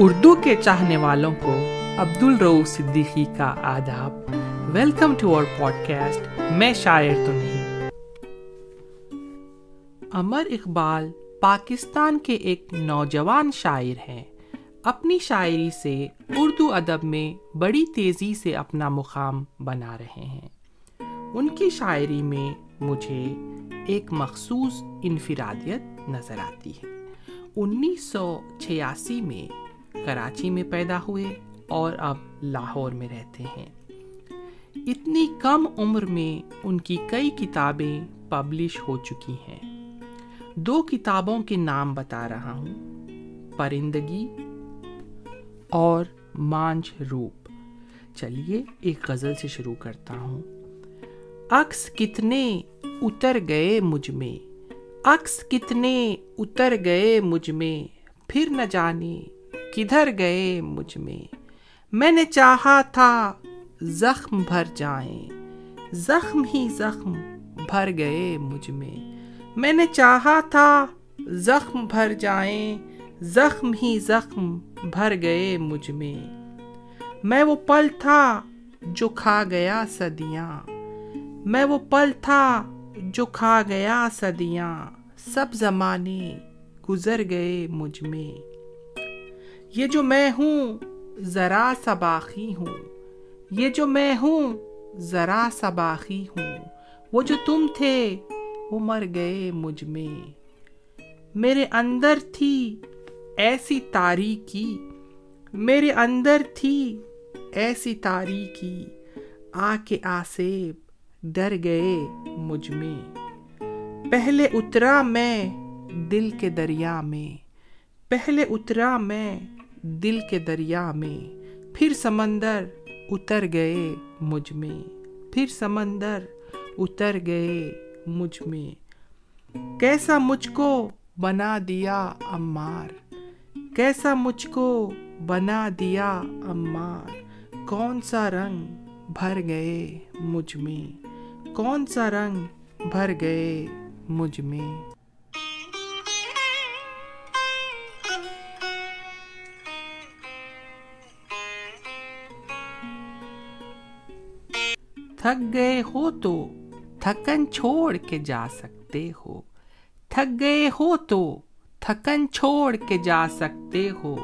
اردو کے چاہنے والوں کو عبد الرو صدیقی کا آداب۔ Welcome to our podcast میں شاعر تو نہیں۔ امر اقبال پاکستان کے ایک نوجوان شاعر ہیں۔ اپنی شاعری سے اردو ادب میں بڑی تیزی سے اپنا مقام بنا رہے ہیں۔ ان کی شاعری میں مجھے ایک مخصوص انفرادیت نظر آتی ہے۔ انیس سو چھیاسی میں کراچی میں پیدا ہوئے اور اب لاہور میں رہتے ہیں۔ اتنی کم عمر میں ان کی کئی کتابیں پبلش ہو چکی ہیں۔ دو کتابوں کے نام بتا رہا ہوں، پرندگی اور مانچ روپ۔ چلیے، ایک غزل سے شروع کرتا ہوں۔ عکس کتنے اتر گئے مجھ میں۔ عکس کتنے اتر گئے مجھ میں۔ پھر نہ جانے کدھر گئے مجھ میں؟ میں نے چاہا تھا زخم بھر جائیں۔ زخم ہی زخم بھر گئے مجھ میں۔ میں نے چاہا تھا زخم بھر جائیں۔ زخم ہی زخم بھر گئے مجھ میں۔ میں وہ پل تھا جو کھا گیا صدیاں۔ میں وہ پل تھا جو کھا گیا صدیاں۔ سب زمانے گزر گئے مجھ میں۔ یہ جو میں ہوں ذرا سا باقی ہوں۔ یہ جو میں ہوں ذرا سا باقی ہوں۔ وہ جو تم تھے وہ مر گئے مجھ میں۔ میرے اندر تھی ایسی تاریکی۔ میرے اندر تھی ایسی تاریکی۔ آ کے آسیب ڈر گئے مجھ میں۔ پہلے اترا میں دل کے دریا میں۔ پہلے اترا میں دل کے دریا میں۔ پھر سمندر اتر گئے مجھ میں۔ پھر سمندر اتر گئے مجھ میں۔ کیسا مجھ کو بنا دیا امار کیسا مجھ کو بنا دیا امار کون سا رنگ بھر گئے مجھ میں۔ کون سا رنگ بھر گئے مجھ میں۔ تھک گئے ہو تو تھکن چھوڑ کے جا سکتے ہو۔ تھک گئے ہو تو تھکن چھوڑ کے جا سکتے ہو۔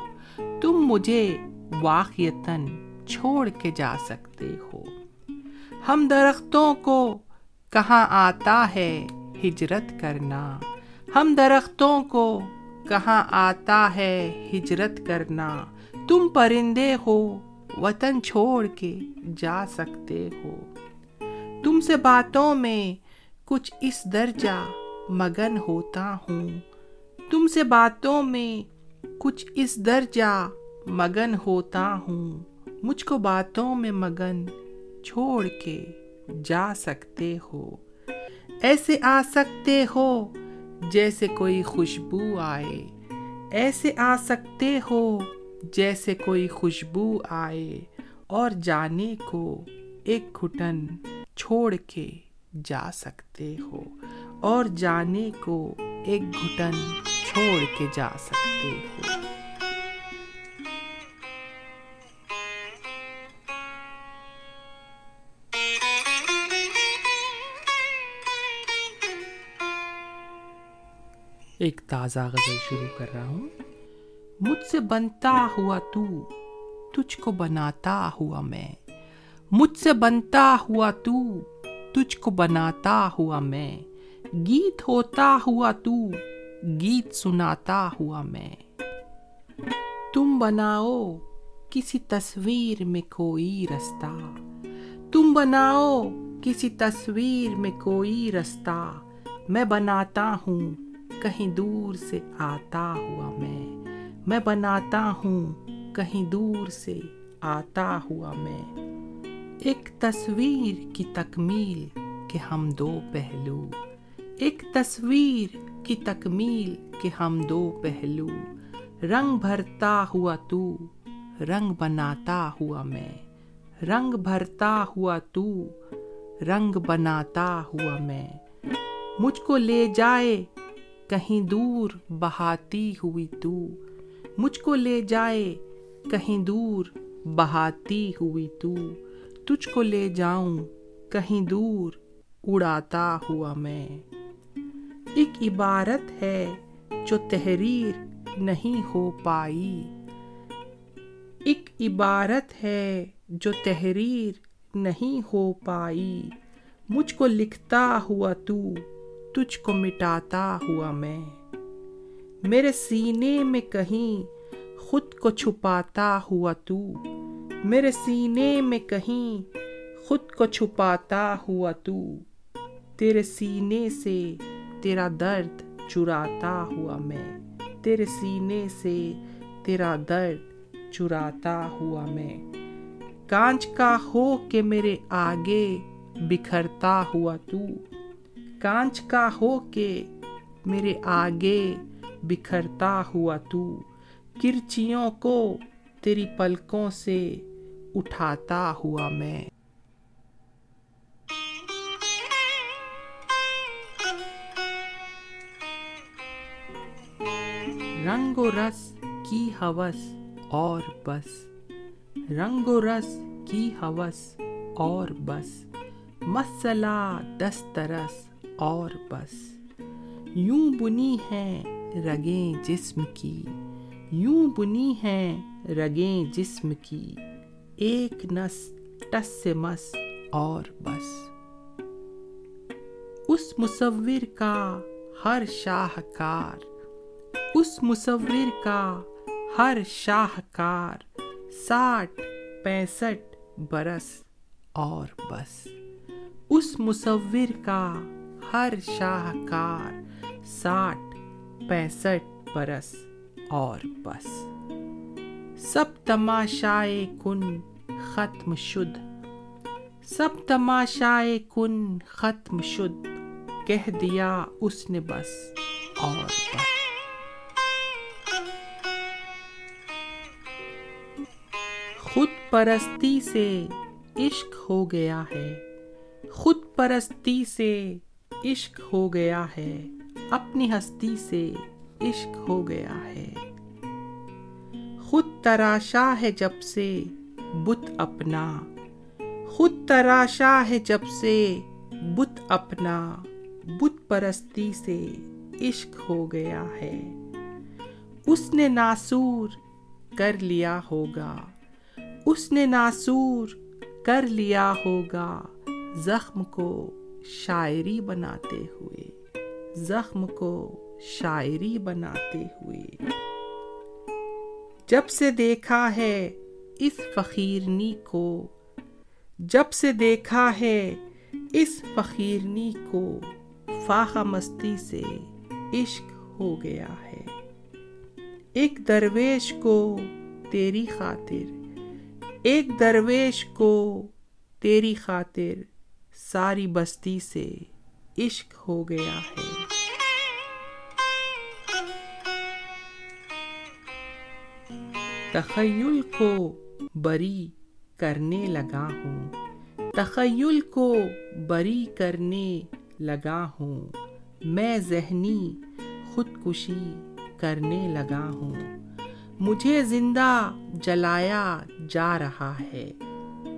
تم مجھے واقعتاً چھوڑ کے جا سکتے ہو۔ ہم درختوں کو کہاں آتا ہے ہجرت کرنا؟ ہم درختوں کو کہاں آتا ہے ہجرت کرنا؟ تم پرندے ہو وطن چھوڑ کے جا سکتے ہو۔ تم سے باتوں میں کچھ اس درجہ مگن ہوتا ہوں۔ تم سے باتوں میں کچھ اس درجہ مگن ہوتا ہوں۔ مجھ کو باتوں میں مگن چھوڑ کے جا سکتے ہو۔ ایسے آ سکتے ہو جیسے کوئی خوشبو آئے۔ ایسے آ سکتے ہو جیسے کوئی خوشبو آئے۔ اور جانے کو ایک گھٹن چھوڑ کے جا سکتے ہو اور جانے کو ایک گھٹن چھوڑ کے جا سکتے ہو۔ ایک تازہ غزل شروع کر رہا ہوں۔ مجھ سے بنتا ہوا تو تجھ کو بناتا ہوا میں۔ مجھ سے بنتا ہوا تو، تجھ کو بناتا ہوا میں۔ گیت ہوتا ہوا تو، گیت سناتا ہوا میں۔ تم بناؤ کسی تصویر میں کوئی رستہ۔ تم بناؤ کسی تصویر میں کوئی رستہ۔ میں بناتا ہوں کہیں دور سے آتا ہوا میں۔ میں بناتا ہوں کہیں دور سے آتا ہوا میں۔ ایک تصویر کی تکمیل کہ ہم دو پہلو۔ ایک تصویر کی تکمیل کہ ہم دو پہلو۔ رنگ بھرتا ہوا تو، رنگ بناتا ہوا میں۔ رنگ بھرتا ہوا تو، رنگ بناتا ہوا میں۔ مجھ کو لے جائے کہیں دور بہاتی ہوئی تو۔ مجھ کو لے جائے کہیں دور بہاتی ہوئی تو۔ تجھ کو لے جاؤں، کہیں دور اڑاتا ہوا میں۔ ایک عبارت ہے جو تحریر نہیں ہو پائی۔ ایک عبارت ہے جو تحریر نہیں ہو پائی۔ مجھ کو لکھتا ہوا تو، تجھ کو مٹاتا ہوا میں۔ میرے سینے میں کہیں خود کو چھپاتا ہوا تو۔ میرے سینے میں کہیں خود کو چھپاتا ہوا تو، تیرے سینے سے تیرا درد چراتا ہوا میں، تیرے سینے سے تیرا درد چراتا ہوا میں۔ کانچ کا ہو کے میرے آگے بکھرتا ہوا تو، کانچ کا ہو کے میرے آگے بکھرتا ہوا تو، کرچیوں کو تیری پلکوں سے اٹھاتا ہوا میں۔ رنگ و رس کی ہوس اور بس۔ رنگ و رس کی ہوس اور بس۔ مسئلہ دسترس اور بس۔ یوں بنی ہیں رگیں جسم کی۔ یوں بنی ہیں رگیں جسم کی۔ ایک نس ٹس سے مس اور بس۔ اس مصور کا ہر شاہکار، اس مصور کا ہر شاہکار ساٹھ پینسٹھ برس اور بس۔ اس مصور کا ہر شاہکار ساٹھ پینسٹھ برس اور بس۔ سب تماشائے کن ختم شد۔ سب تماشائے کن ختم شد۔ کہہ دیا اس نے بس۔ اور بس۔ خود پرستی سے عشق ہو گیا ہے۔ خود پرستی سے عشق ہو گیا ہے۔ اپنی ہستی سے عشق ہو گیا ہے۔ خود تراشا ہے جب سے بت اپنا۔ خود تراشا ہے جب سے بت اپنا۔ بت پرستی سے عشق ہو گیا ہے۔ اس نے ناسور کر لیا ہوگا۔ اس نے ناسور کر لیا ہوگا۔ زخم کو شاعری بناتے ہوئے۔ زخم کو شاعری بناتے ہوئے۔ جب سے دیکھا ہے اس فقیرنی کو، جب سے دیکھا ہے اس فقیرنی کو فاخہ مستی سے عشق ہو گیا ہے۔ ایک درویش کو تیری خاطر، ایک درویش کو تیری خاطر ساری بستی سے عشق ہو گیا ہے۔ تخیل کو بری کرنے لگا ہوں۔ تخیل کو بری کرنے لگا ہوں۔ میں ذہنی خودکشی کرنے لگا ہوں۔ مجھے زندہ جلایا جا رہا ہے۔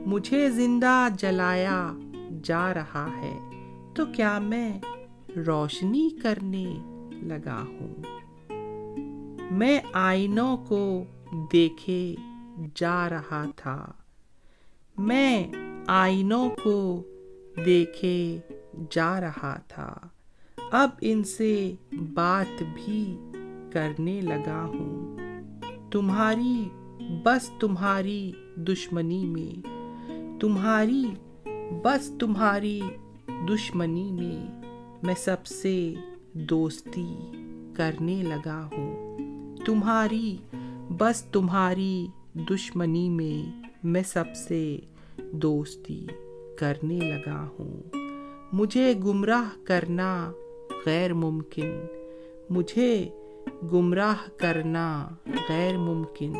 مجھے زندہ جلایا جا رہا ہے۔ تو کیا میں روشنی کرنے لگا ہوں؟ میں آئینوں کو دیکھے جا رہا تھا۔ میں آئینوں کو دیکھے جا رہا تھا۔ اب ان سے بات بھی کرنے لگا ہوں۔ تمہاری، بس تمہاری دشمنی میں۔ تمہاری، بس تمہاری دشمنی میں میں سب سے دوستی کرنے لگا ہوں۔ تمہاری بس تمہاری دشمنی میں میں سب سے دوستی کرنے لگا ہوں۔ مجھے گمراہ کرنا غیر ممکن۔ مجھے گمراہ کرنا غیر ممکن۔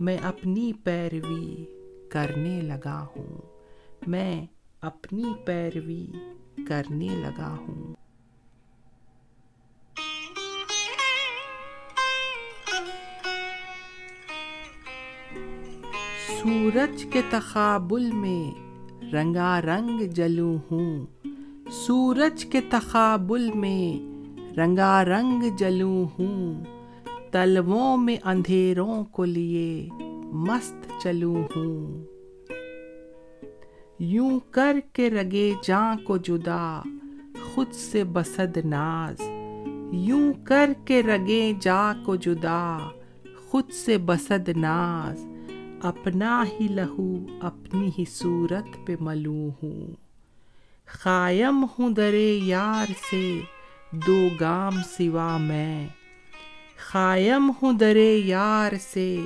میں اپنی پیروی کرنے لگا ہوں۔ میں اپنی پیروی کرنے لگا ہوں۔ سورج کے تقابل میں رنگا رنگ جلوں ہوں۔ سورج کے تقابل میں رنگا رنگ جلوں ہوں۔ تلووں میں اندھیروں کو لیے مست چلوں ہوں۔ یوں کر کے رگے جاں کو جدا خود سے بسد ناز۔ یوں کر کے رگے جا کو جدا خود سے بسد ناز۔ اپنا ہی لہو، اپنی ہی صورت پہ ملوں ہوں۔ قائم ہوں درے یار سے، دو گام سوا میں۔ قائم ہوں درے یار سے،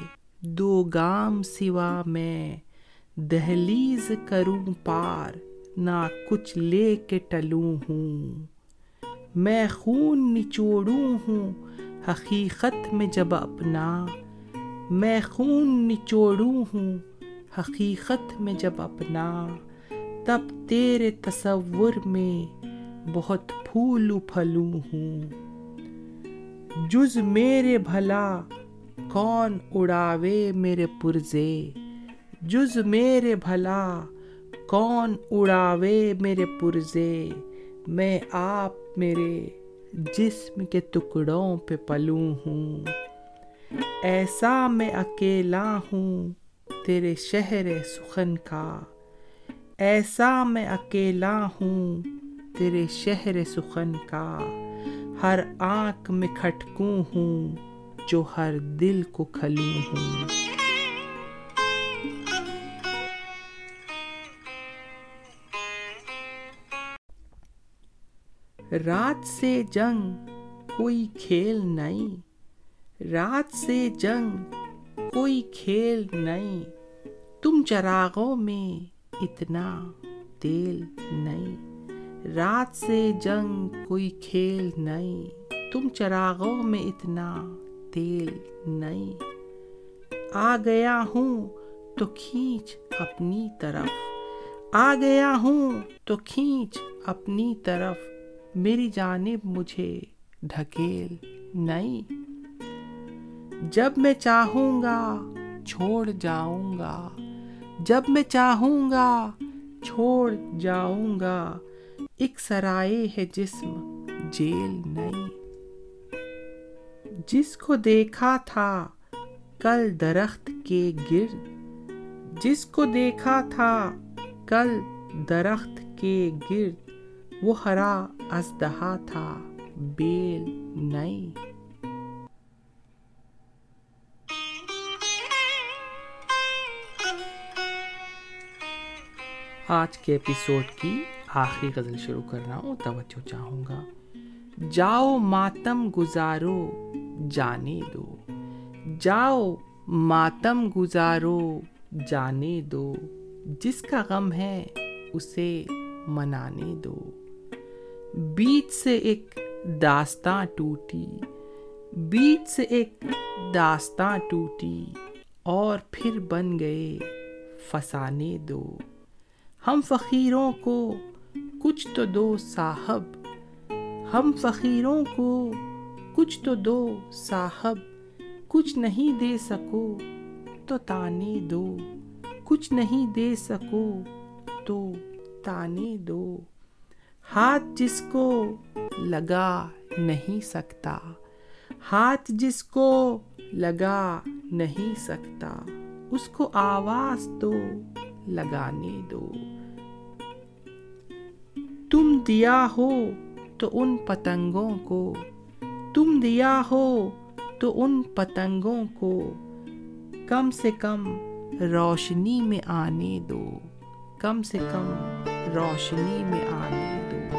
دو گام سوا میں۔ دہلیز کروں پار، نہ کچھ لے کے ٹلوں ہوں۔ میں خون نچوڑوں ہوں، حقیقت میں جب اپنا میں خون نچوڑوں ہوں حقیقت میں جب اپنا، تب تیرے تصور میں بہت پھولو پھلوں ہوں۔ جز میرے بھلا، کون اڑاوے میرے پرزے؟ جز میرے بھلا، کون اڑاوے میرے پرزے؟ میں آپ میرے جسم کے ٹکڑوں پہ پلوں ہوں۔ ایسا میں اکیلا ہوں تیرے شہر سخن کا۔ ایسا میں اکیلا ہوں تیرے شہر سخن کا۔ ہر آنکھ میں کھٹکوں ہوں جو ہر دل کو کھلوں ہوں۔ رات سے جنگ کوئی کھیل نہیں۔ رات سے جنگ کوئی کھیل نہیں، تم چراغوں میں اتنا تیل نہیں۔ رات سے جنگ کوئی کھیل نہیں، تم چراغوں میں اتنا تیل نہیں۔ آ گیا ہوں تو کھینچ اپنی طرف۔ آ گیا ہوں تو کھینچ اپنی طرف۔ میری جانب مجھے ڈھکیل نہیں۔ جب میں چاہوں گا چھوڑ جاؤں گا۔ جب میں چاہوں گا چھوڑ جاؤں گا۔ ایک سرائے ہے جسم، جیل نہیں۔ جس کو دیکھا تھا کل درخت کے گرد۔ جس کو دیکھا تھا کل درخت کے گرد۔ وہ ہرا ازدہا تھا، بیل نہیں۔ آج کے ایپیسوڈ کی آخری غزل شروع کر رہا ہوں، توجہ چاہوں گا۔ جاؤ ماتم گزارو، جانے دو۔ جاؤ ماتم گزارو، جانے دو۔ جس کا غم ہے، اسے منانے دو۔ بیچ سے ایک داستان ٹوٹی، بیچ سے ایک داستان ٹوٹی، اور پھر بن گئے، فسانے دو۔ ہم فقیروں کو کچھ تو دو صاحب۔ ہم فقیروں کو کچھ تو دو صاحب۔ کچھ نہیں دے سکو تو تانے دو۔ کچھ نہیں دے سکو تو تانے دو۔ ہاتھ جس کو لگا نہیں سکتا۔ ہاتھ جس کو لگا نہیں سکتا۔ اس کو آواز تو لگانے دو۔ تم دیا ہو تو ان پتنگوں کو۔ تم دیا ہو تو ان پتنگوں کو۔ کم سے کم روشنی میں آنے دو۔ کم سے کم روشنی میں آنے دو۔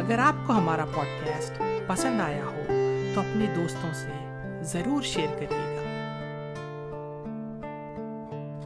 اگر آپ کو ہمارا پوڈ کاسٹ پسند آیا ہو تو اپنے دوستوں سے ضرور شیئر کریے گا۔